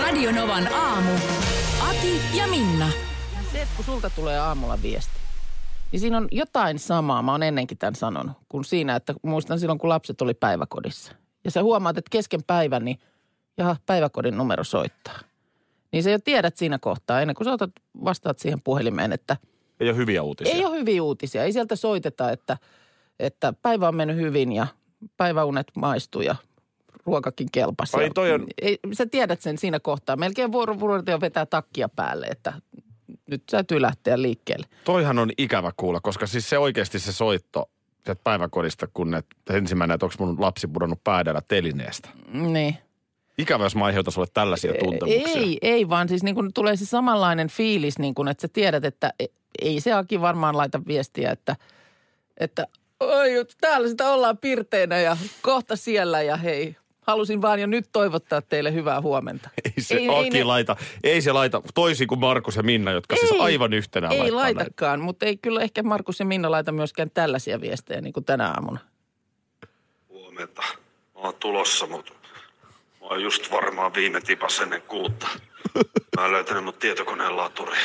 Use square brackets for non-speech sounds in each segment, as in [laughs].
Radio Novan aamu. Ati ja Minna. Se, että kun sulta tulee aamulla viesti, niin siinä on jotain samaa, mä oon ennenkin tämän sanonut, kuin siinä, että muistan silloin, kun lapset oli päiväkodissa. Ja sä huomaat, että kesken päivän, niin jaha, päiväkodin numero soittaa. Niin sä jo tiedät siinä kohtaa, ennen kuin sä otat, vastaat siihen puhelimeen, että Ei ole hyviä uutisia. ei ole hyviä uutisia. Ei sieltä soiteta, että, että päivä on mennyt hyvin ja päiväunet maistuu ja ruokakin kelpasi. Ai, toi on- Ei, sä tiedät sen siinä kohtaa. Melkein vuorovuorot vetää takkia päälle, että nyt täytyy lähteä liikkeelle. Toihan on ikävä kuulla, koska siis se oikeasti se soitto sieltä päiväkodista, kun ne, ensimmäinen, että onko mun lapsi pudonnut päädellä telineestä. Niin. Ikävä, jos mä aiheutan sulle tällaisia tuntemuksia. Ei, ei vaan siis niin kuin tulee se samanlainen fiilis, niin kuin, että sä tiedät, että e- ei se Aki varmaan laita viestiä, että, että oi, täällä sitä ollaan pirteinä ja kohta siellä ja hei, halusin vaan jo nyt toivottaa teille hyvää huomenta. Ei se ei, Aki ne- laita, ei se laita, toisin kuin Markus ja Minna, jotka siis Ei, aivan yhtenään Ei laittaa näin. laitakaan, mutta ei kyllä ehkä Markus ja Minna laita myöskään tällaisia viestejä niin kuin tänä aamuna. Huomenta. Mä oon tulossa, mutta mä oon just varmaan viime tipas ennen kuutta. Mä oon löytänyt mun tietokoneen laturi.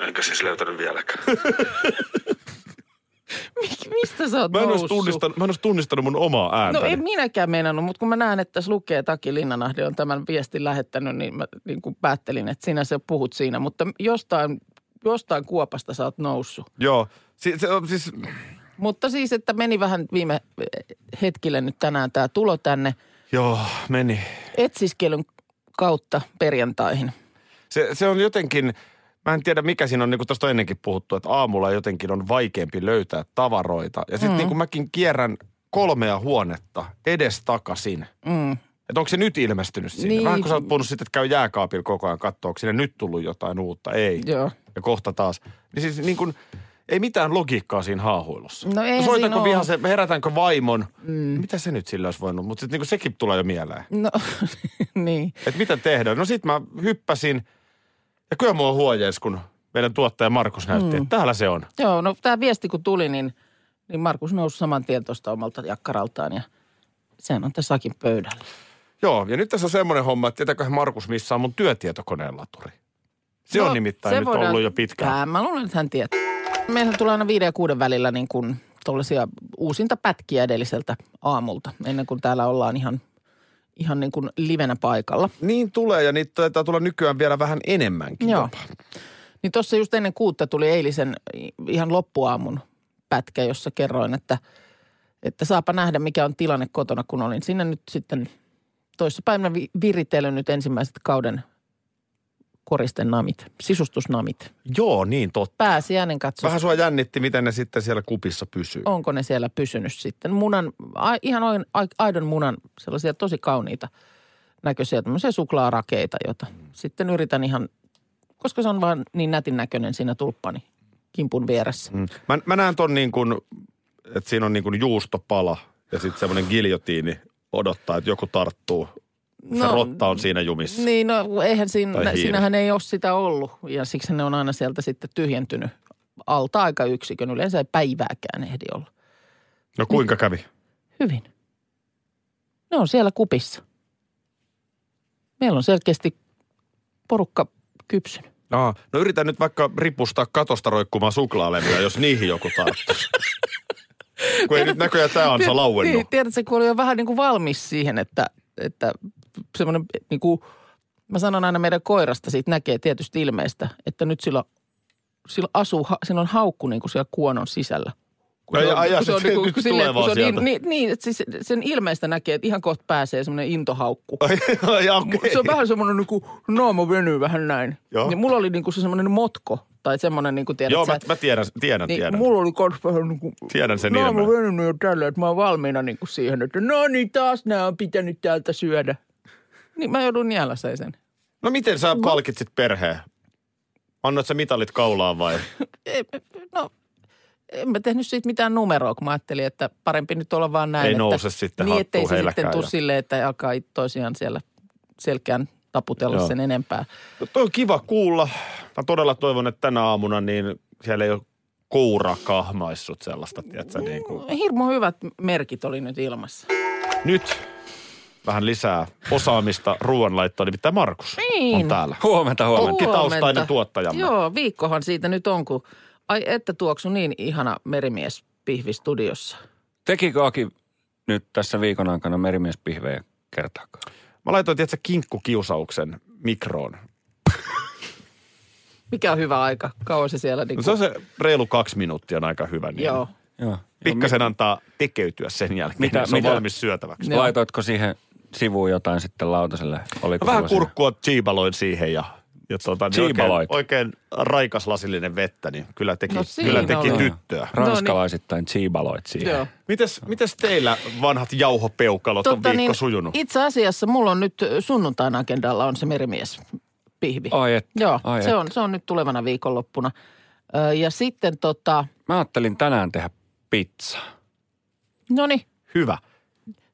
Enkä siis löytänyt vieläkään. [laughs] Mik- Mistä sä oot Mä en, olisi noussut? tunnistanut, mä en olisi tunnistanut mun omaa ääntäni. No en minäkään meinannut, mutta kun mä näen, että tässä lukee Taki Linnanahde on tämän viestin lähettänyt, niin mä niin kuin päättelin, että sinä se puhut siinä. Mutta jostain, jostain kuopasta sä oot noussut. Joo, si- se on siis, Mutta siis, että meni vähän viime hetkille nyt tänään tämä tulo tänne joo, meni. etsiskelyn kautta perjantaihin. Se, se on jotenkin, mä en tiedä mikä siinä on, niin kuin tuosta ennenkin puhuttu, että aamulla jotenkin on vaikeampi löytää tavaroita. Ja sitten mm. niin kuin mäkin kierrän kolmea huonetta edestakaisin. Mm. Että onko se nyt ilmestynyt sinne? Niin. Vähän kun sä oot puhunut sitten, että käy jääkaapilla koko ajan katsoa, onko sinne nyt tullut jotain uutta. Ei. Joo. Ja kohta taas. Niin siis niin kuin, ei mitään logiikkaa siinä haahuilussa. No eihän Soitanko siinä oo. vihasen, herätäänkö vaimon? Mm. Mitä se nyt sillä olisi voinut? Mutta sitten niin sekin tulee jo mieleen. No [laughs] niin. Että mitä tehdään? No sit mä hyppäsin. Ja kyllä mua huojensi, kun meidän tuottaja Markus näytti, mm. että täällä se on. Joo, no tämä viesti kun tuli, niin, niin Markus nousi saman tien tuosta omalta jakkaraltaan ja sehän on tässä Akin pöydällä. Joo, ja nyt tässä on semmoinen homma, että tietääkö Markus missä on mun työtietokoneen laturi. Se no, on nimittäin nyt voidaan- ollut jo pitkään. Tää, mä luulen, että hän tietää. Meillähän tulee aina viiden ja kuuden välillä niin kuin tuollaisia uusinta pätkiä edelliseltä aamulta, ennen kuin täällä ollaan ihan, ihan niin kuin livenä paikalla. Niin tulee, ja niitä taitaa tulla nykyään vielä vähän enemmänkin Joo. jopa. Niin tuossa just ennen kuutta tuli eilisen ihan loppuaamun pätkä, jossa kerroin, että, että saapa nähdä, mikä on tilanne kotona, kun olin sinne nyt sitten toissapäivänä vi- viritellyt nyt ensimmäiset kauden koristenamit, sisustusnamit. Joo, niin totta. Pääsiäinen katso, Vähän sua jännitti, miten ne sitten siellä kupissa pysyy. onko ne siellä pysynyt sitten. Munan, a, ihan aidon munan, sellaisia tosi kauniita näköisiä, tämmöisiä suklaarakeita, joita sitten yritän ihan, koska se on vaan niin nätin näköinen siinä tulppani kimpun vieressä. Mm. Mä, mä näen ton niin kuin, että siinä on niin kuin juustopala ja sitten semmoinen giljotiini odottaa, että joku tarttuu. Se No, rotta on siinä jumissa. Niin, no eihän siinä, siinähän ei ole sitä ollut ja siksi ne on aina sieltä sitten tyhjentynyt alta aika yksikön. Yleensä ei päivääkään ehdi olla. No kuinka kävi? Hyvin. Ne on siellä kupissa. Meillä on selkeästi porukka kypsynyt. Aa, no yritän nyt vaikka ripustaa katosta roikkumaan suklaalevyä, jos niihin joku tarttuu. kun ei nyt näköjään tämä ansa lauennut. Niin, tiedätkö, kun oli jo vähän niin kuin valmis siihen, että, että semmoinen niin kuin, mä sanon aina meidän koirasta, siitä näkee tietysti ilmeistä, että nyt sillä, sillä asuu, sillä on haukku niin kuin siellä kuonon sisällä. Kun Ai- se on- ai- kun se on se- nyt kun vaan se on. Niin, niin, niin että siis sen ilmeistä näkee, että ihan kohta pääsee semmoinen intohaukku. Ai, ai, okei. Se on vähän semmoinen niin kuin naama venyy vähän näin. Joo. Niin mulla oli niin kuin se semmoinen motko tai semmoinen niin kuin tiedät Joo, sä, mä, mä tiedän, tiedän, niin tiedän. mulla oli kans vähän niin kuin Tiedän sen naama venynyt jo tällä, että mä oon valmiina niin kuin siihen, että no niin taas nämä on pitänyt täältä syödä. Niin mä joudun nielaseen sen. No miten sä palkitsit perheen? Annoit sä mitalit kaulaan vai? [laughs] Ei, no, en mä tehnyt siitä mitään numeroa, kun mä ajattelin, että parempi nyt olla vaan näin. Ei että, nouse sitten Niin, ettei se sitten tule silleen, että alkaa toisiaan siellä selkeän taputella Joo. sen enempää. No toi on kiva kuulla. Mä todella toivon, että tänä aamuna niin siellä ei ole koura kahmaissut sellaista, tiedätkö, niin kuin. Hirmu hyvät merkit oli nyt ilmassa. Nyt vähän lisää osaamista ruoanlaittoon, nimittäin Markus Niin. on täällä. Huomenta, huomenta. Kokkitaustainen Huomenta. tuottajamme. Joo, viikkohan siitä nyt on, kun ai että tuoksu niin ihana merimies pihvi studiossa. Tekikö Aki nyt tässä viikon aikana merimiespihvejä kertaakaan? Mä laitoin, tiedätkö, kinkkukiusauksen mikroon. Mikä on hyvä aika? Kauan se siellä niin No se on se reilu kaksi minuuttia on aika hyvä. Niin Joo. Joo. Pikkasen antaa tekeytyä sen jälkeen, Mitä- mitä, se on mitä- valmis syötäväksi. Joo. Laitoitko siihen sivuun jotain sitten lautaselle? Oliko No vähän kurkkua chiibaloin siihen ja, ja tuota, niin oikein, oikein raikas lasillinen vettä, niin kyllä teki, No no, kyllä teki oli. tyttöä. Ranskalaisittain chiibaloit siihen. Joo. Mites, mites teillä vanhat jauhopeukalot on viikko sujunut? niin, itse asiassa mulla on nyt sunnuntain agendalla on se merimies pihvi. Ai että. Joo, ai se on, se on nyt tulevana viikonloppuna. Ö, ja sitten tota, Mä ajattelin tänään tehdä pizzaa. no niin, Hyvä.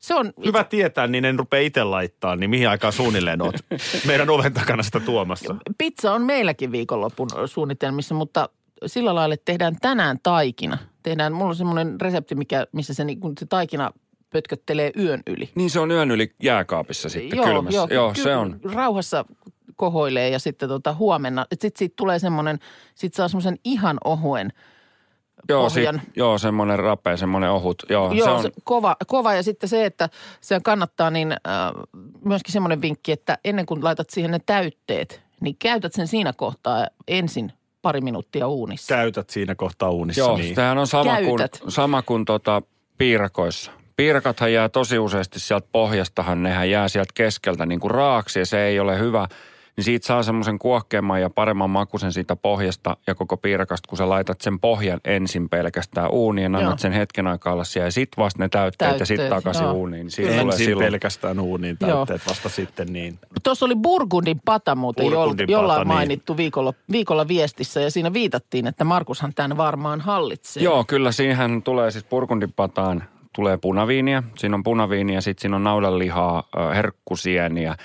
Se on Hyvä tietää, niin en rupea itse laittaa, niin mihin aikaan suunnilleen oot [laughs] meidän oven takana sitä tuomassa. Pizza on meilläkin viikonlopun suunnitelmissa, mutta sillä lailla, että tehdään tänään taikina. Tehdään, mulla on semmoinen resepti, mikä, missä se, niin, kun se taikina pötköttelee yön yli. Niin se on yön yli jääkaapissa sitten kylmässä. Joo, joo ky- se on. Rauhassa kohoilee ja sitten tota huomenna, että sitten siitä tulee semmoinen, sit saa semmoisen ihan ohuen Joo, pohjan. sit, joo semmoinen rapea, semmoinen ohut. Joo, Joo, se on, se kova, kova ja sitten se, että se kannattaa niin äh, myöskin semmoinen vinkki, että ennen kuin laitat siihen ne täytteet, niin käytät sen siinä kohtaa ensin pari minuuttia uunissa. Käytät siinä kohtaa uunissa. joo niin. tämähän on sama kuin, Käytät. sama kuin tota piirakoissa. Piirakathan jää tosi useasti sieltä pohjastahan, nehän jää sieltä keskeltä niin kuin raaksi ja se ei ole hyvä. Niin siitä saa semmoisen kuohkeamman ja paremman makuisen siitä pohjasta ja koko piirakasta, kun sä laitat sen pohjan ensin pelkästään uuniin, annat Joo. sen hetken aikaa olla siellä ja sit vasta ne täytteet, ja sit Täytteet, takaisin joo. uuniin. Niin siitä tulee Ensin silloin. pelkästään uuniin täytteet, vasta sitten niin. Tuossa oli Burgundin pata muuten jo, Burgundin jollain pata, niin. mainittu viikolla, viikolla viestissä ja siinä viitattiin, että Markushan tämän varmaan hallitsee. Joo, kyllä siihen tulee siis purkundipataan tulee punaviiniä. Siinä on punaviiniä, sitten siinä on naudanlihaa, herkkusieniä.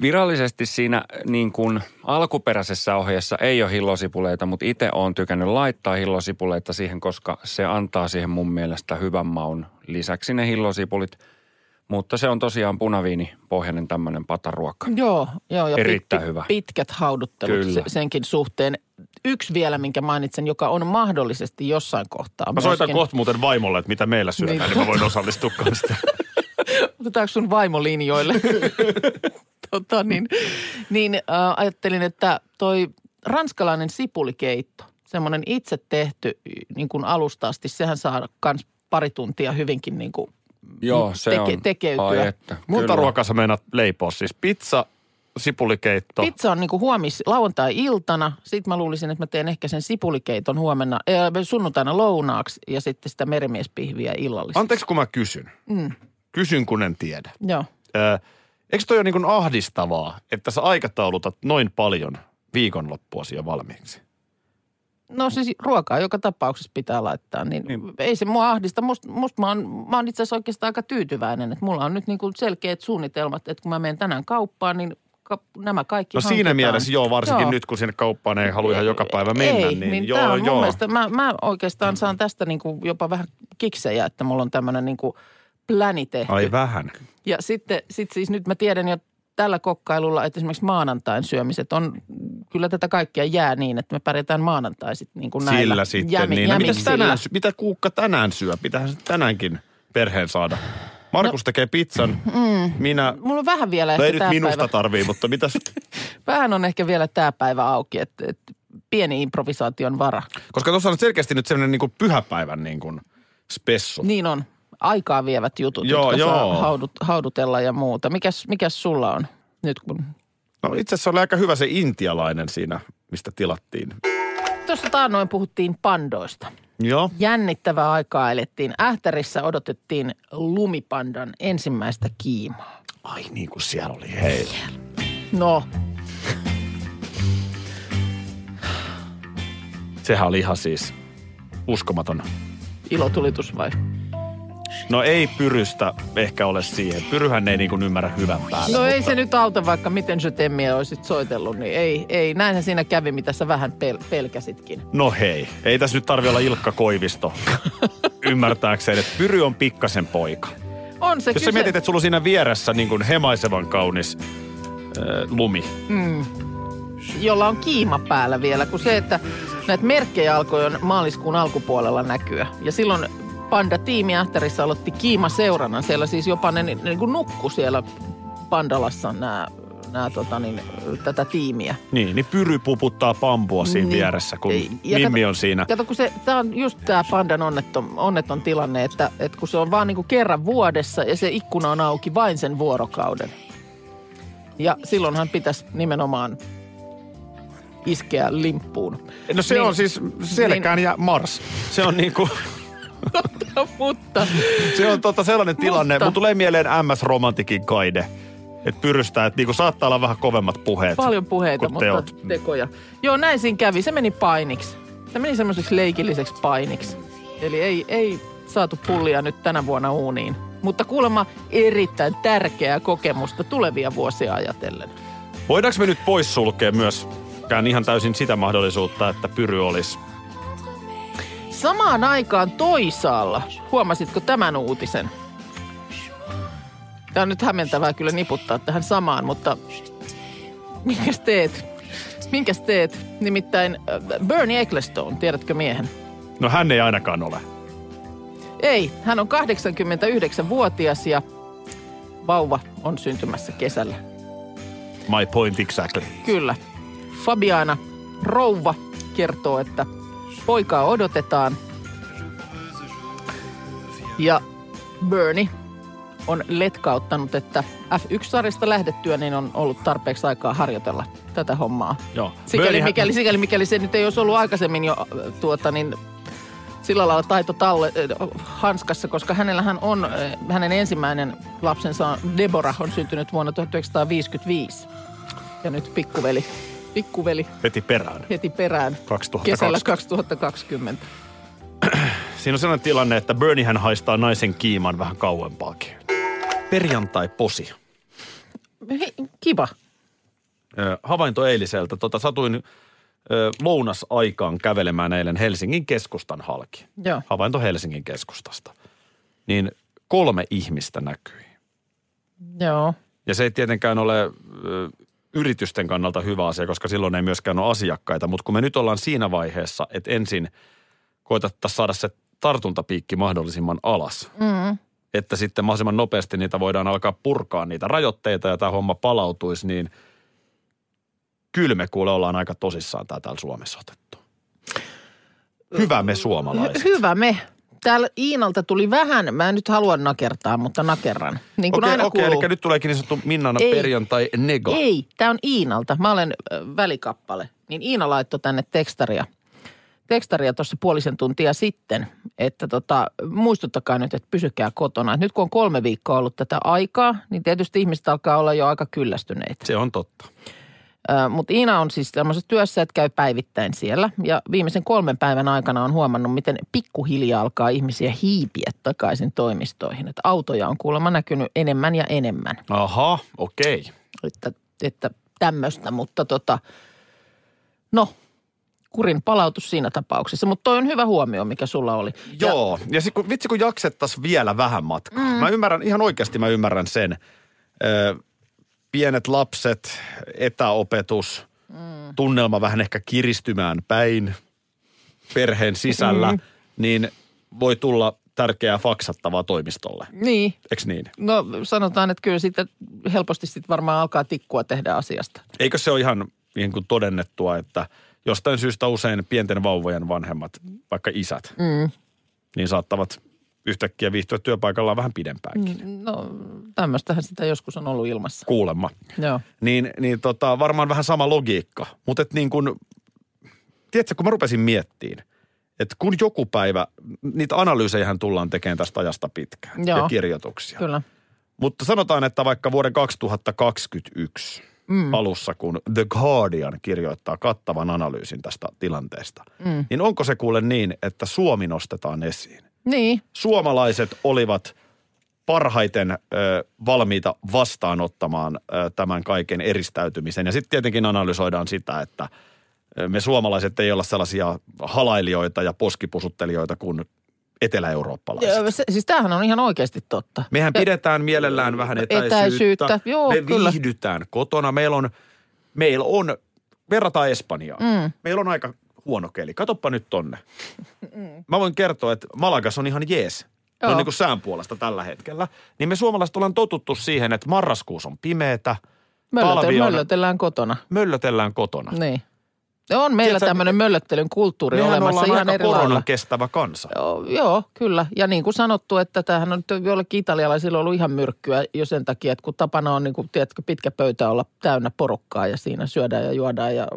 Virallisesti siinä niin kuin alkuperäisessä ohjeessa ei ole hillosipuleita, mutta itse olen tykännyt laittaa hillosipuleita siihen, koska se antaa siihen mun mielestä hyvän maun. Lisäksi ne hillosipulit, mutta se on tosiaan punaviinipohjainen tämmöinen pataruokka. Joo, joo ja Erittäin hyvä. pitkät hauduttelut Kyllä. se, senkin suhteen. Yksi vielä, minkä mainitsen, joka on mahdollisesti jossain kohtaa. Mä soitan myöskin- kohta muuten vaimolle, että mitä meillä syödään, Niin. niin, niin mä voin osallistua kanssa. [laughs] Otetaanko sun vaimo linjoille? [laughs] tota, niin niin äh, ajattelin, että toi ranskalainen sipulikeitto, semmoinen itse tehty niin kuin alusta asti, sehän saa kans pari tuntia hyvinkin niin kuin Joo, se teke- on. tekeytyä. Ai että, Monta kyllä. ruokaa sä meinaat leipoa? Siis pizza, sipulikeitto. Pizza on niin kuin huomis lauantai-iltana. Sitten mä luulisin, että mä teen ehkä sen sipulikeiton huomenna, äh, sunnuntaina lounaaksi ja sitten sitä merimiespihviä illalliseksi. Anteeksi, kun mä kysyn. Mm. Kysyn, kun en tiedä. Joo. Ö, eikö toi ole niin kuin ahdistavaa, että sä aikataulutat noin paljon viikonloppua siihen valmiiksi? No siis ruokaa joka tapauksessa pitää laittaa, niin, niin. ei se mua ahdista. Musta must mä, oon, mä oon itse asiassa oikeastaan aika tyytyväinen, että mulla on nyt niin kuin selkeät suunnitelmat, että kun mä menen tänään kauppaan, niin ka- nämä kaikki No siinä hankitaan. mielessä joo, varsinkin Joo. nyt kun sinne kauppaan ei halua ihan joka päivä mennä, ei, niin, niin joo, on joo. Mun mielestä, mä, mä oikeastaan saan tästä niin kuin jopa vähän kiksejä, että mulla on tämmöinen niin kuin pläni tehty. Ai vähän. Ja sitten sit siis nyt mä tiedän jo tällä kokkailulla, että esimerkiksi maanantain syömiset on, kyllä tätä kaikkea jää niin, että me pärjätään maanantai sitten niin kuin näillä Sillä sitten. jämi- niin. No, mitäs tänään, mitä Kuukka tänään syö? Pitäähän se tänäänkin perheen saada. Markus tekee pizzan, mm. minä... Mulla on vähän vielä No ehkä ei nyt minusta päivä. tarvii, mutta mitäs... [laughs] Vähän on ehkä vielä tämä päivä auki, että, että pieni improvisaation vara. Koska tuossa on selkeästi nyt sellainen niin kuin pyhäpäivän niin kuin spessu. Niin on. Aikaa vievät jutut, Joo, jotka joo. saa haudut, haudutella ja muuta. Mikäs, mikäs sulla on nyt kun... No itse asiassa oli aika hyvä se intialainen siinä, mistä tilattiin. Tuossa taannoin puhuttiin pandoista. Joo. Jännittävää aikaa elettiin. Ähtärissä odotettiin lumipandan ensimmäistä kiimaa. Ai niin kuin siellä oli, hei. No, Sehän oli ihan siis uskomaton. ilotulitus vai? No ei Pyrystä ehkä ole siihen. Pyryhän ei niin kuin ymmärrä hyvän päälle. No ei se nyt auta, vaikka miten se temmiä olisit soitellut, niin ei, ei. Näinhän siinä kävi, mitä sä vähän pel- pelkäsitkin. No hei, ei tässä nyt tarvi olla Ilkka Koivisto [laughs] ymmärtääkseen, että Pyry on pikkasen poika. On se Jos sä kyse... mietit, että sulla on siinä vieressä niin kuin hemaisevan kaunis äh, lumi. jolla on kiima päällä vielä, kun se, että näitä merkkejä alkoi jo maaliskuun alkupuolella näkyä. Ja silloin Panda-tiimi Ähtärissä aloitti kiima seurana. Siellä siis jopa ne niin kuin nukku siellä Pandalassa nämä, nämä tota niin, tätä tiimiä. Niin, niin Pyry puputtaa pampua siinä Niin. vieressä, kun ja Mimmi kato- on siinä. Kato, kun se, tämä on just tämä pandan onneton, onneton tilanne, että, että kun se on vaan niin kuin kerran vuodessa ja se ikkuna on auki vain sen vuorokauden. Ja silloinhan pitäisi nimenomaan iskeä limppuun. No se Niin. on siis Selkään ja Mars. Se on niinku, Mutta se on tota sellainen tilanne. Mutta- Mun tulee mieleen MS Romantikin kaide. Että pyrystää, että niinku saattaa olla vähän kovemmat puheet. paljon puheita, mutta teot. tekoja. Joo, näin siinä kävi. Se meni painiksi. Se meni semmoiseksi leikilliseksi painiksi. Eli ei, ei saatu pullia nyt tänä vuonna uuniin. Mutta kuulemma erittäin tärkeää kokemusta tulevia vuosia ajatellen. Voidaanko me nyt poissulkea myöskään ihan täysin sitä mahdollisuutta, että Pyry olisi Samaan aikaan toisaalla, huomasitko tämän uutisen? Tämä on nyt hämmentävää kyllä niputtaa tähän samaan, mutta minkäs teet? Minkäs teet? Nimittäin äh, Bernie Ecclestone, tiedätkö miehen? No hän ei ainakaan ole. Ei, hän on 89-vuotias ja vauva on syntymässä kesällä. My point exactly. Kyllä. Fabiana Rouva kertoo, että poikaa odotetaan. Ja Bernie on letkauttanut, että F1-sarjasta lähdettyä niin on ollut tarpeeksi aikaa harjoitella tätä hommaa. Joo. Sikäli Berniehän- mikäli, sikäli mikäli se nyt ei olisi ollut aikaisemmin jo äh, tuota niin, sillä lailla taito talle, äh, hanskassa, koska hänellähän on, äh, hänen ensimmäinen lapsensa Deborah on syntynyt vuonna 1955. Ja nyt pikkuveli, pikkuveli Heti perään. heti perään 2020. kesällä 2020. Siinä on sellainen tilanne, että Bernie hän haistaa naisen kiiman vähän kauempaakin. Perjantai-posi. Hei, kiva. Ö, Havainto eiliseltä. Tota, satuin ö, lounasaikaan kävelemään eilen Helsingin keskustan halki. Joo. Havainto Helsingin keskustasta. Niin kolme ihmistä näkyi. Joo. Ja se ei tietenkään ole ö, yritysten kannalta hyvä asia, koska silloin ei myöskään ole asiakkaita. Mutta kun me nyt ollaan siinä vaiheessa, että ensin koetattaisiin saada se tartuntapiikki mahdollisimman alas. Mm. Että sitten mahdollisimman nopeasti niitä voidaan alkaa purkaa niitä rajoitteita ja tämä homma palautuisi, niin kyllä me kuule ollaan aika tosissaan tämä täällä Suomessa otettu. Hyvä me suomalaiset. Hy- hyvä me. Täällä Iinalta tuli vähän, mä en nyt halua nakertaa, mutta nakerran. Niin kuin Okei, aina okei, kuuluu. eli nyt tuleekin niin sanottu Minnan Ei. perjantai nega. Ei, tämä on Iinalta. Mä olen välikappale. Niin Iina laittoi tänne tekstaria. Tekstaria tuossa puolisen tuntia sitten, että tota, muistuttakaa nyt, että pysykää kotona. Et nyt kun on kolme viikkoa ollut tätä aikaa, niin tietysti ihmiset alkaa olla jo aika kyllästyneitä. Se on totta. Mutta Iina on siis tämmöisessä työssä, että käy päivittäin siellä. Ja viimeisen kolmen päivän aikana on huomannut, miten pikkuhiljaa alkaa ihmisiä hiipiä takaisin toimistoihin. Että autoja on kuulemma näkynyt enemmän ja enemmän. Aha, okei. Että, että tämmöistä, mutta tota, no, kurin palautus siinä tapauksessa. Mutta toi on hyvä huomio, mikä sulla oli. Ja, Joo, ja sit, kun, vitsi kun jaksettaisiin vielä vähän matkaa. Mm. Mä ymmärrän, ihan oikeasti mä ymmärrän sen. Ö, pienet lapset, etäopetus, mm. tunnelma vähän ehkä kiristymään päin perheen sisällä, mm. niin voi tulla tärkeää faksattavaa toimistolle. niin, Eikö niin? no sanotaan, että kyllä sitten helposti sitten varmaan alkaa tikkua tehdä asiasta. Eikö se ole ihan niin kuin todennettua, että jostain syystä usein pienten vauvojen vanhemmat, vaikka isät, Mm. niin saattavat yhtäkkiä viihtyä työpaikallaan vähän pidempäänkin. No tämmöistähän sitä joskus on ollut ilmassa. Kuulemma. Joo. Niin, niin tota, varmaan vähän sama logiikka. Mutta et niin kun, tiedätkö, kun mä rupesin miettimään, että kun joku päivä, niitä analyysejähän tullaan tekemään tästä ajasta pitkään Joo. ja kirjoituksia. Kyllä. Mutta sanotaan, että vaikka vuoden 2021 mm. alussa, kun The Guardian kirjoittaa kattavan analyysin tästä tilanteesta, mm. niin onko se kuule niin, että Suomi nostetaan esiin? Niin. Suomalaiset olivat parhaiten ö, valmiita vastaanottamaan ö, tämän kaiken eristäytymisen. Ja sitten tietenkin analysoidaan sitä, että me suomalaiset ei olla sellaisia halailijoita ja poskipusuttelijoita kuin etelä-eurooppalaiset. Joo, se, siis tämähän on ihan oikeasti totta. Mehän Ja- pidetään mielellään vähän etäisyyttä. Etäisyyttä, joo, Me kyllä. viihdytään kotona. Meillä on, meillä on, verrataan Espanjaan. Mm. Meillä on aika huono keli. Katoppa nyt tonne. [laughs] Mä voin kertoa, että Malagas on ihan jees. No Joo. niin kuin sään puolesta tällä hetkellä. Niin me suomalaiset ollaan totuttu siihen, että marraskuus on pimeetä. Möllöte, on- möllötellään kotona. Möllötellään kotona. Niin. On meillä Tiedätkö, tämmöinen möllöttelyn kulttuuri Mehän olemassa ollaan ihan aika koronan kestävä kansa. Joo, joo, kyllä. Ja niin kuin sanottu, että tämähän on nyt jollekin italialaisilla ollut ihan myrkkyä jo sen takia, että kun tapana on niin kuin, tiedätkö, pitkä pöytä olla täynnä porukkaa ja siinä syödään ja juodaan ja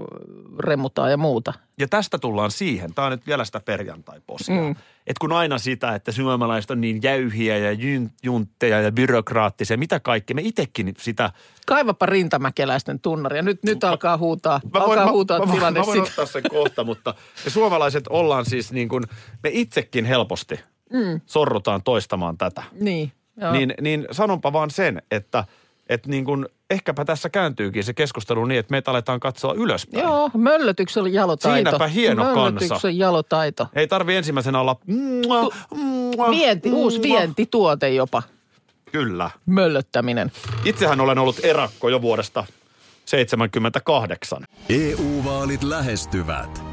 remutaan ja muuta. Ja tästä tullaan siihen, tämä on nyt vielä sitä perjantai-posia, mm. Että kun aina sitä, että suomalaiset on niin jäyhiä ja juntteja ja byrokraattisia, mitä kaikki, me itsekin sitä... Kaivapa rintamäkeläisten tunnari ja nyt, nyt alkaa huutaa, alkaa huutaa mä, tilanne mä, mä voin sitä. ottaa sen kohta, mutta me suomalaiset ollaan siis niin kuin, me itsekin helposti mm. sorrutaan toistamaan tätä. Niin, joo. Niin, niin sanonpa vaan sen, että, että niin kuin, ehkäpä tässä kääntyykin se keskustelu niin, että meitä aletaan katsoa ylöspäin. Joo, möllötyksen jalotaito. Siinäpä hieno kansa. Jalotaito. Ei tarvi ensimmäisenä olla... Mua, mua, Vienti, uusi mua. vientituote jopa, Kyllä. möllöttäminen. Itsehän olen ollut erakko jo vuodesta 78. EU-vaalit lähestyvät.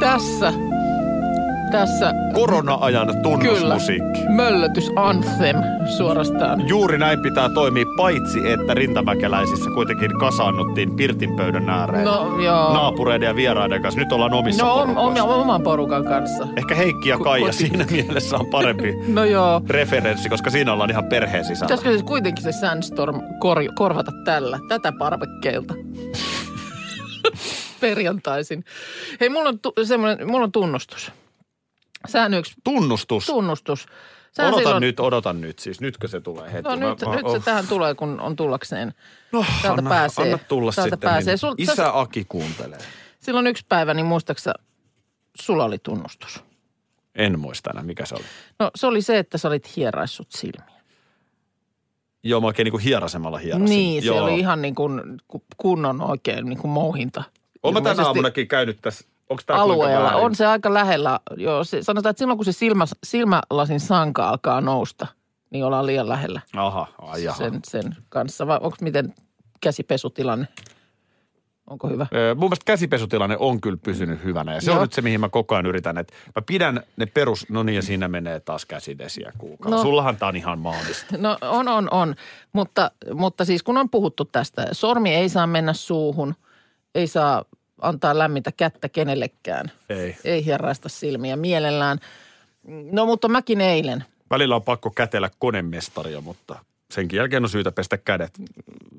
Tässä, tässä Korona-ajan kyllä tunnusmusiikki. möllötys anthem suorastaan. Juuri näin pitää toimia, paitsi että rintamäkeläisissä kuitenkin kasaannuttiin pirtin pöydän ääreen. No joo. Naapureiden ja vieraiden kanssa. Nyt ollaan omissa No om, om, oman porukan kanssa. Ehkä Heikki ja Kaija koti. siinä [laughs] mielessä on parempi [laughs] No joo. referenssi, koska siinä ollaan ihan perheen sisällä. Pitäisikö siis kuitenkin se Sandstorm kor- korvata tällä, tätä parvekkeelta? [laughs] Perjantaisin. Hei, mulla on, tu- mulla on tunnustus. Sään yksi Tunnustus. tunnustus. Sähän odotan silloin- nyt, odotan nyt. Siis nytkö se tulee heti? No Mä- nyt, mä- nyt se oh. tähän tulee, kun on tullakseen. No, täältä anna, pääsee. Anna tulla Täältä sitten. pääsee. Niin. Sul- Isä sä- Aki kuuntelee. Silloin yksi päivä, niin muistaaksä, sulla oli tunnustus. En muista enää, mikä se oli. No se oli se, että sä olit hieraissut silmiä. Joo, mä oikein niin kuin hierasemalla hierasin. Niin, se Joo. oli ihan niin kuin ku- kunnon oikein niin kuin mouhinta. Oon mä tänä aamunakin käynyt tässä, onko tämä alueella. On se aika lähellä. Joo, se, sanotaan, että silloin kun se silmä, silmälasin sanka alkaa nousta, niin ollaan liian lähellä Aha, ai jaha. sen, sen kanssa. Vai onko miten käsipesutilanne? Onko hyvä? Öö, Mun mielestä käsipesutilanne on kyllä pysynyt hyvänä ja se Joo. on nyt se, mihin mä koko ajan yritän. Että mä pidän ne perus, no niin ja siinä menee taas käsidesiä kuukausi. No. Sullahan tää on ihan maagista. No on, on, on. Mutta, mutta siis kun on puhuttu tästä, sormi ei saa mennä suuhun, ei saa antaa lämmintä kättä kenellekään. Ei. Ei hieraista silmiä mielellään. No mutta mäkin eilen. Välillä on pakko kätellä konemestaria, mutta senkin jälkeen on syytä pestä kädet.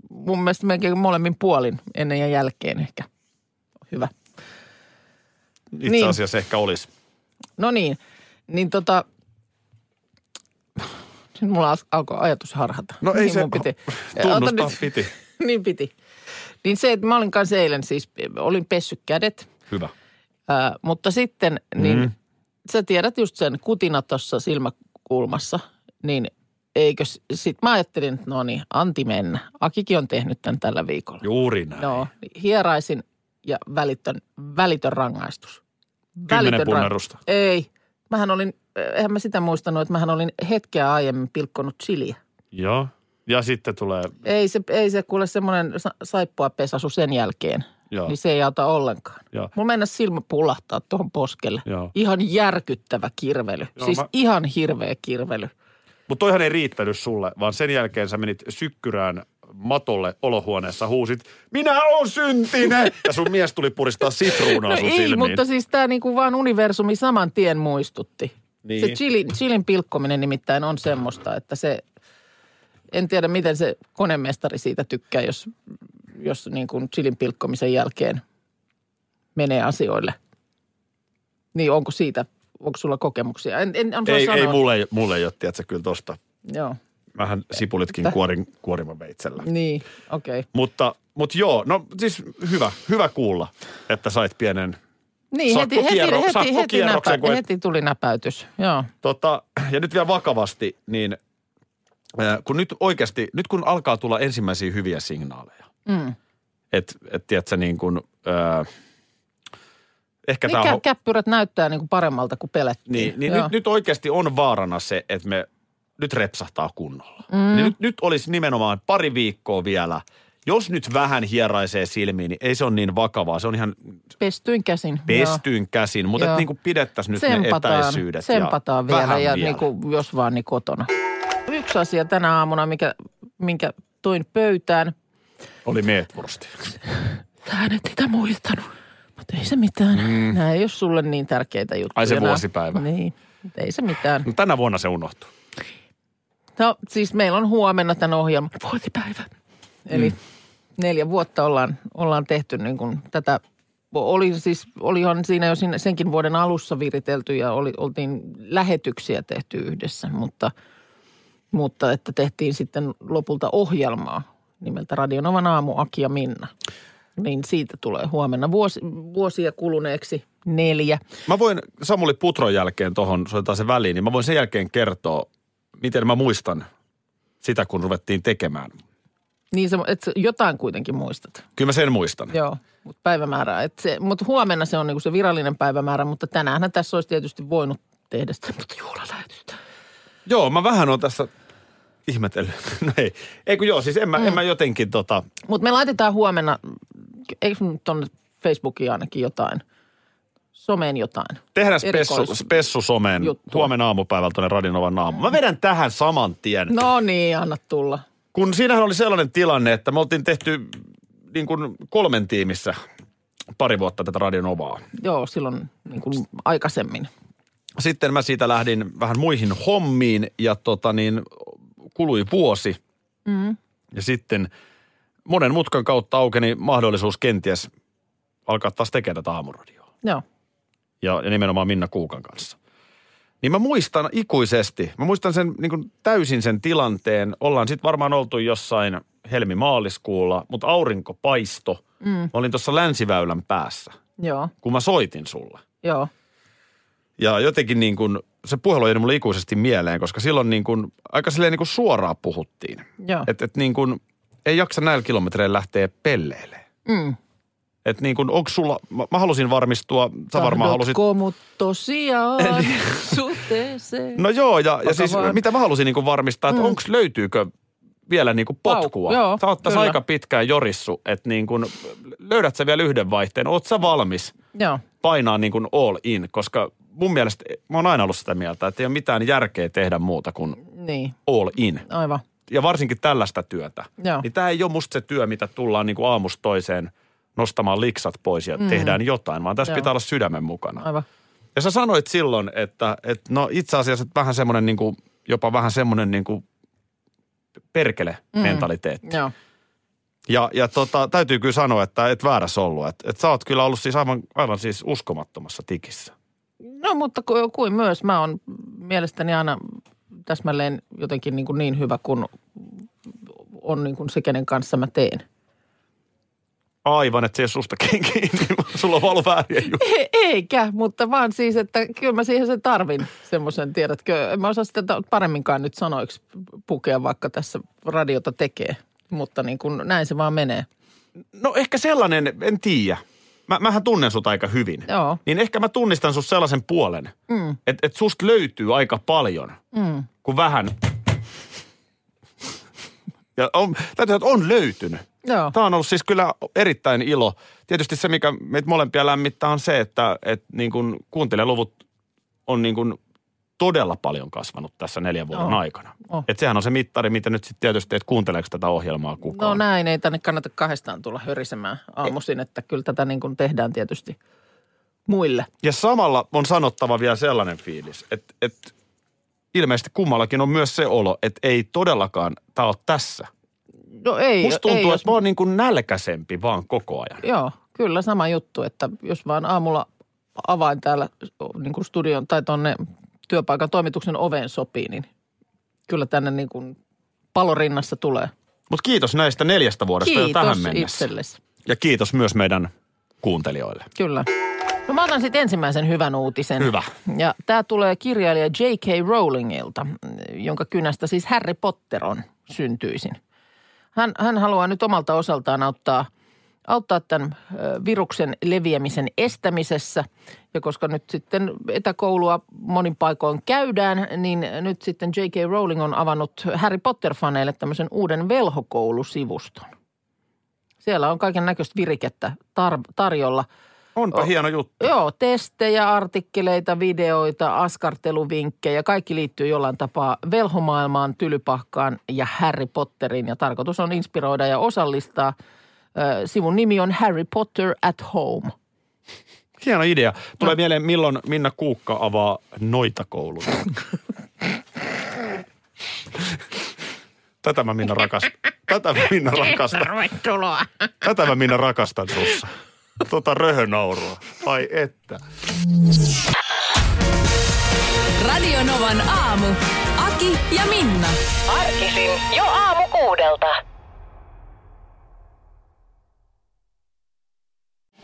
Mun mielestä melkein molemmin puolin ennen ja jälkeen ehkä. Hyvä. Itse Niin. asiassa ehkä olisi. No niin, niin tota, nyt mulla al- alkoi ajatus harhata. No ei niin se- piti. tunnustaa piti. [laughs] niin piti. Niin se, että mä olin kanssa eilen siis, olin pessy kädet Hyvä. Ää, mutta sitten, niin mm. sä tiedät just sen kutina tuossa silmäkulmassa, niin eikö sit mä ajattelin, että no niin, anti mennä. Akikin on tehnyt tämän tällä viikolla. Juuri näin. Joo, hieraisin ja välitön, välitön rangaistus. Kymmenen rang- punnerusta. Ei. Mähän olin, eihän mä sitä muistanut, että mähän olin hetkeä aiemmin pilkkonut chiliä. Joo. Ja sitten tulee, Ei se, ei se kuule semmoinen sa- saippua pesasu sen jälkeen. Joo. Niin se ei auta ollenkaan. Joo. Mulla mennä silmä pulahtaa tuohon poskelle. Joo. Ihan järkyttävä kirvely. Joo, siis mä- ihan hirveä kirvely. mutta toihan ei riittänyt sulle, vaan sen jälkeen sä menit sykkyrään matolle olohuoneessa, huusit, minä olen syntinen! [laughs] Ja sun mies tuli puristaa sitruunaa No sun ei, silmiin. mutta siis tämä niinku vaan universumi saman tien muistutti. Niin. Se chilin, chilin pilkkominen nimittäin on semmoista, että se, en tiedä miten se konemestari siitä tykkää, jos, jos niin kuin chilin pilkkomisen jälkeen menee asioille. Niin onko siitä, onko sulla kokemuksia? En, en osaa ei, sanoa. ei mulle, ei- mulle ei ole, tiedätkö, kyllä tosta. Joo, Mähän sipulitkin kuorin, kuorimaveitsellä. niin, okei. Okay. Mutta, mutta joo, no siis hyvä, hyvä kuulla, että sait pienen Niin, heti, heti, heti, heti, näpä, et- heti tuli näpäytys. Joo, Tota, ja nyt vielä vakavasti, niin kun nyt oikeasti, nyt kun alkaa tulla ensimmäisiä hyviä signaaleja, mm. että et, tiedätkö, niin kuin, äh, ehkä Mikä tämä on, käppyrät näyttää niin kuin paremmalta kuin pelettiin. niin, niin Joo. nyt, nyt oikeasti on vaarana se, että me nyt repsahtaa kunnolla. Mm. Niin nyt, nyt olisi nimenomaan pari viikkoa vielä. Jos nyt vähän hieraisee silmiin, niin ei se ole niin vakavaa. Se on ihan Pestyin käsin. pestyin käsin, mutta Joo. niin kuin pidettäisiin nyt ne Tsempataan, etäisyydet. tsempataan ja vielä vähän ja vielä. Niin kuin, jos vaan niin kotona. Yksi asia tänä aamuna, mikä, minkä toin pöytään. Oli meetwursti. Tähän [laughs] et sitä muistanut, mutta ei se mitään. Mm. Nämä ei ole sulle niin tärkeitä juttuja. Ai se nämä. vuosipäivä. Niin, mutta ei se mitään. No, tänä vuonna se unohtuu. No siis meillä on huomenna tämän ohjelman vuosipäivä. Eli mm. neljä vuotta ollaan, ollaan tehty niin kuin tätä. Oli siis, olihan siinä jo senkin vuoden alussa viritelty ja oli, oltiin lähetyksiä tehty yhdessä, mutta, mutta että tehtiin sitten lopulta ohjelmaa nimeltä Radionovan aamu Aki ja Minna. Niin siitä tulee huomenna vuosi, vuosia kuluneeksi neljä. Mä voin Samuli Putron jälkeen tuohon, soitetaan se väliin, niin mä voin sen jälkeen kertoa, miten mä muistan sitä, kun ruvettiin tekemään. Niin se, että sä jotain kuitenkin muistat. Kyllä mä sen muistan. Joo, mutta päivämäärää. Et mutta huomenna se on niinku se virallinen päivämäärä, mutta tänään tässä olisi tietysti voinut tehdä sitä, mutta juhlalähetystä. Joo, mä vähän on tässä ihmetellyt. [laughs] No ei, ei kun joo, siis en mä, mm. en mä jotenkin tota, Mutta me laitetaan huomenna, eikö nyt tuonne Facebookiin ainakin jotain, someen jotain. tehdään spessu, spessu someen juttua. huomenna aamupäivällä tuonne Radinovan aamu. Mä vedän tähän saman tien. No niin, anna tulla. Kun siinähän oli sellainen tilanne, että me oltiin tehty niin kuin kolmen tiimissä pari vuotta tätä Radionovaa. Joo, silloin niin kuin aikaisemmin. Sitten mä siitä lähdin vähän muihin hommiin ja tota niin, kului vuosi. Mm. Ja sitten monen mutkan kautta aukeni mahdollisuus kenties alkaa taas tekemään tätä aamuradioa. Joo, Ja, ja nimenomaan Minna Kuukan kanssa. Niin mä muistan ikuisesti, mä muistan sen niin kuin täysin sen tilanteen. Ollaan sitten varmaan oltu jossain helmi-maaliskuulla, mutta aurinko paisto. Mm. Mä olin tuossa länsiväylän päässä, joo, kun mä soitin sulle. joo. Ja jotenkin niin kuin, se puhelu jäi mulle ikuisesti mieleen, koska silloin niin kuin, aika silleen niin kuin suoraan puhuttiin. Että et niin kuin, ei jaksa näillä kilometreillä lähteä pelleilemään. Mm. Että niin kuin, onko sulla, mä, mä halusin varmistua, sä varmaan halusit... Mut tosiaan [laughs] suhteeseen? No joo, ja, ja siis vaan. mitä mä halusin niin kuin varmistaa, että mm. onko löytyykö vielä niin kuin potkua. Paukku, joo, sä oot tässä aika pitkään jorissu, että niin kuin, löydät sä vielä yhden vaihteen. Oot sä valmis Joo, painaa niin kuin all in, koska mun mielestä, mä oon aina ollut sitä mieltä, että ei ole mitään järkeä tehdä muuta kuin niin, all in. aivan. Ja varsinkin tällaista työtä. Joo. Niin tämä ei ole musta se työ, mitä tullaan niin kuin aamusta toiseen nostamaan liksat pois ja mm. tehdään jotain, vaan tässä Joo. pitää olla sydämen mukana. Aivan. Ja sä sanoit silloin, että, että no itse asiassa että vähän semmoinen niin kuin, jopa vähän semmoinen niin kuin perkele mentaliteetti. Joo. Ja, ja tota, täytyy kyllä sanoa, että et väärässä ollut. Että et sä oot kyllä ollut siis aivan, aivan siis uskomattomassa tikissä. No mutta ku- kuin myös mä oon mielestäni aina täsmälleen jotenkin niin, kuin niin hyvä kuin on niin kuin se, kenen kanssa mä teen. Aivan, että se ei susta kiinni. [laughs] Sulla on ollut vääriä juttuja. E- Eikä, mutta vaan siis, että kyllä mä siihen sen tarvin semmoisen, tiedätkö. En mä osaa sitä paremminkaan nyt sanoiksi pukea, vaikka tässä radiota tekee. Mutta niin kuin näin se vaan menee. No ehkä sellainen, en tiedä. Mä, mähän tunnen sut aika hyvin. Joo. Niin ehkä mä tunnistan sus sellaisen puolen, mm. että et susta löytyy aika paljon, mm. kun vähän. Ja on, täytyy, että on löytynyt. Joo. Tämä on ollut siis kyllä erittäin ilo. Tietysti se, mikä meitä molempia lämmittää, on se, että, että niin kuin kuuntelijaluvut on niin kuin todella paljon kasvanut tässä neljän vuoden Joo. aikana. Oh. Et sehän on se mittari, mitä nyt sitten tietysti, että kuunteleeko tätä ohjelmaa kukaan. No näin, ei tänne kannata kahdestaan tulla hörisemään aamuisin, että kyllä tätä niin kuin tehdään tietysti muille. Ja samalla on sanottava vielä sellainen fiilis, että, että ilmeisesti kummallakin on myös se olo, että ei todellakaan tämä ole tässä. No ei, Musta tuntuu, ei, että jos, mä oon niin kuin nälkäisempi vaan koko ajan. Joo, kyllä sama juttu, että jos vaan aamulla avain täällä niin kuin studion tai tuonne työpaikan toimituksen oveen sopii, niin kyllä tänne niin kuin palorinnassa tulee. Mutta kiitos näistä neljästä vuodesta jo tähän Kiitos mennessä. itsellesi. Ja kiitos myös meidän kuuntelijoille. Kyllä. No mä otan sitten ensimmäisen hyvän uutisen. Hyvä. Ja tämä tulee kirjailija J.K. Rowlingilta, jonka kynästä siis Harry Potter on syntyisin. Hän, hän haluaa nyt omalta osaltaan auttaa, auttaa tämän viruksen leviämisen estämisessä. Ja koska nyt sitten etäkoulua monin paikoin käydään, niin nyt sitten J.K. Rowling on avannut Harry Potter-faneille tämmöisen uuden velhokoulusivuston. Siellä on kaiken näköistä virikettä tar- tarjolla – Onpa Oh. hieno juttu. Joo, testejä, artikkeleita, videoita, askarteluvinkkejä. Kaikki liittyy jollain tapaa velhomaailmaan, tylypahkaan ja Harry Potteriin. Ja tarkoitus on inspiroida ja osallistaa. Sivun nimi on Harry Potter at Home. Hieno idea. No. Tulee mieleen, milloin Minna Kuukka avaa noita koulun. Tätä mä Minna rakastan. Tätä mä Minna rakastan. Tervetuloa. Tätä mä Minna rakastan sussa. Tota röhönaurua. Ai että. Radio Novan aamu. Aki ja Minna. Arkisin jo aamu kuudelta.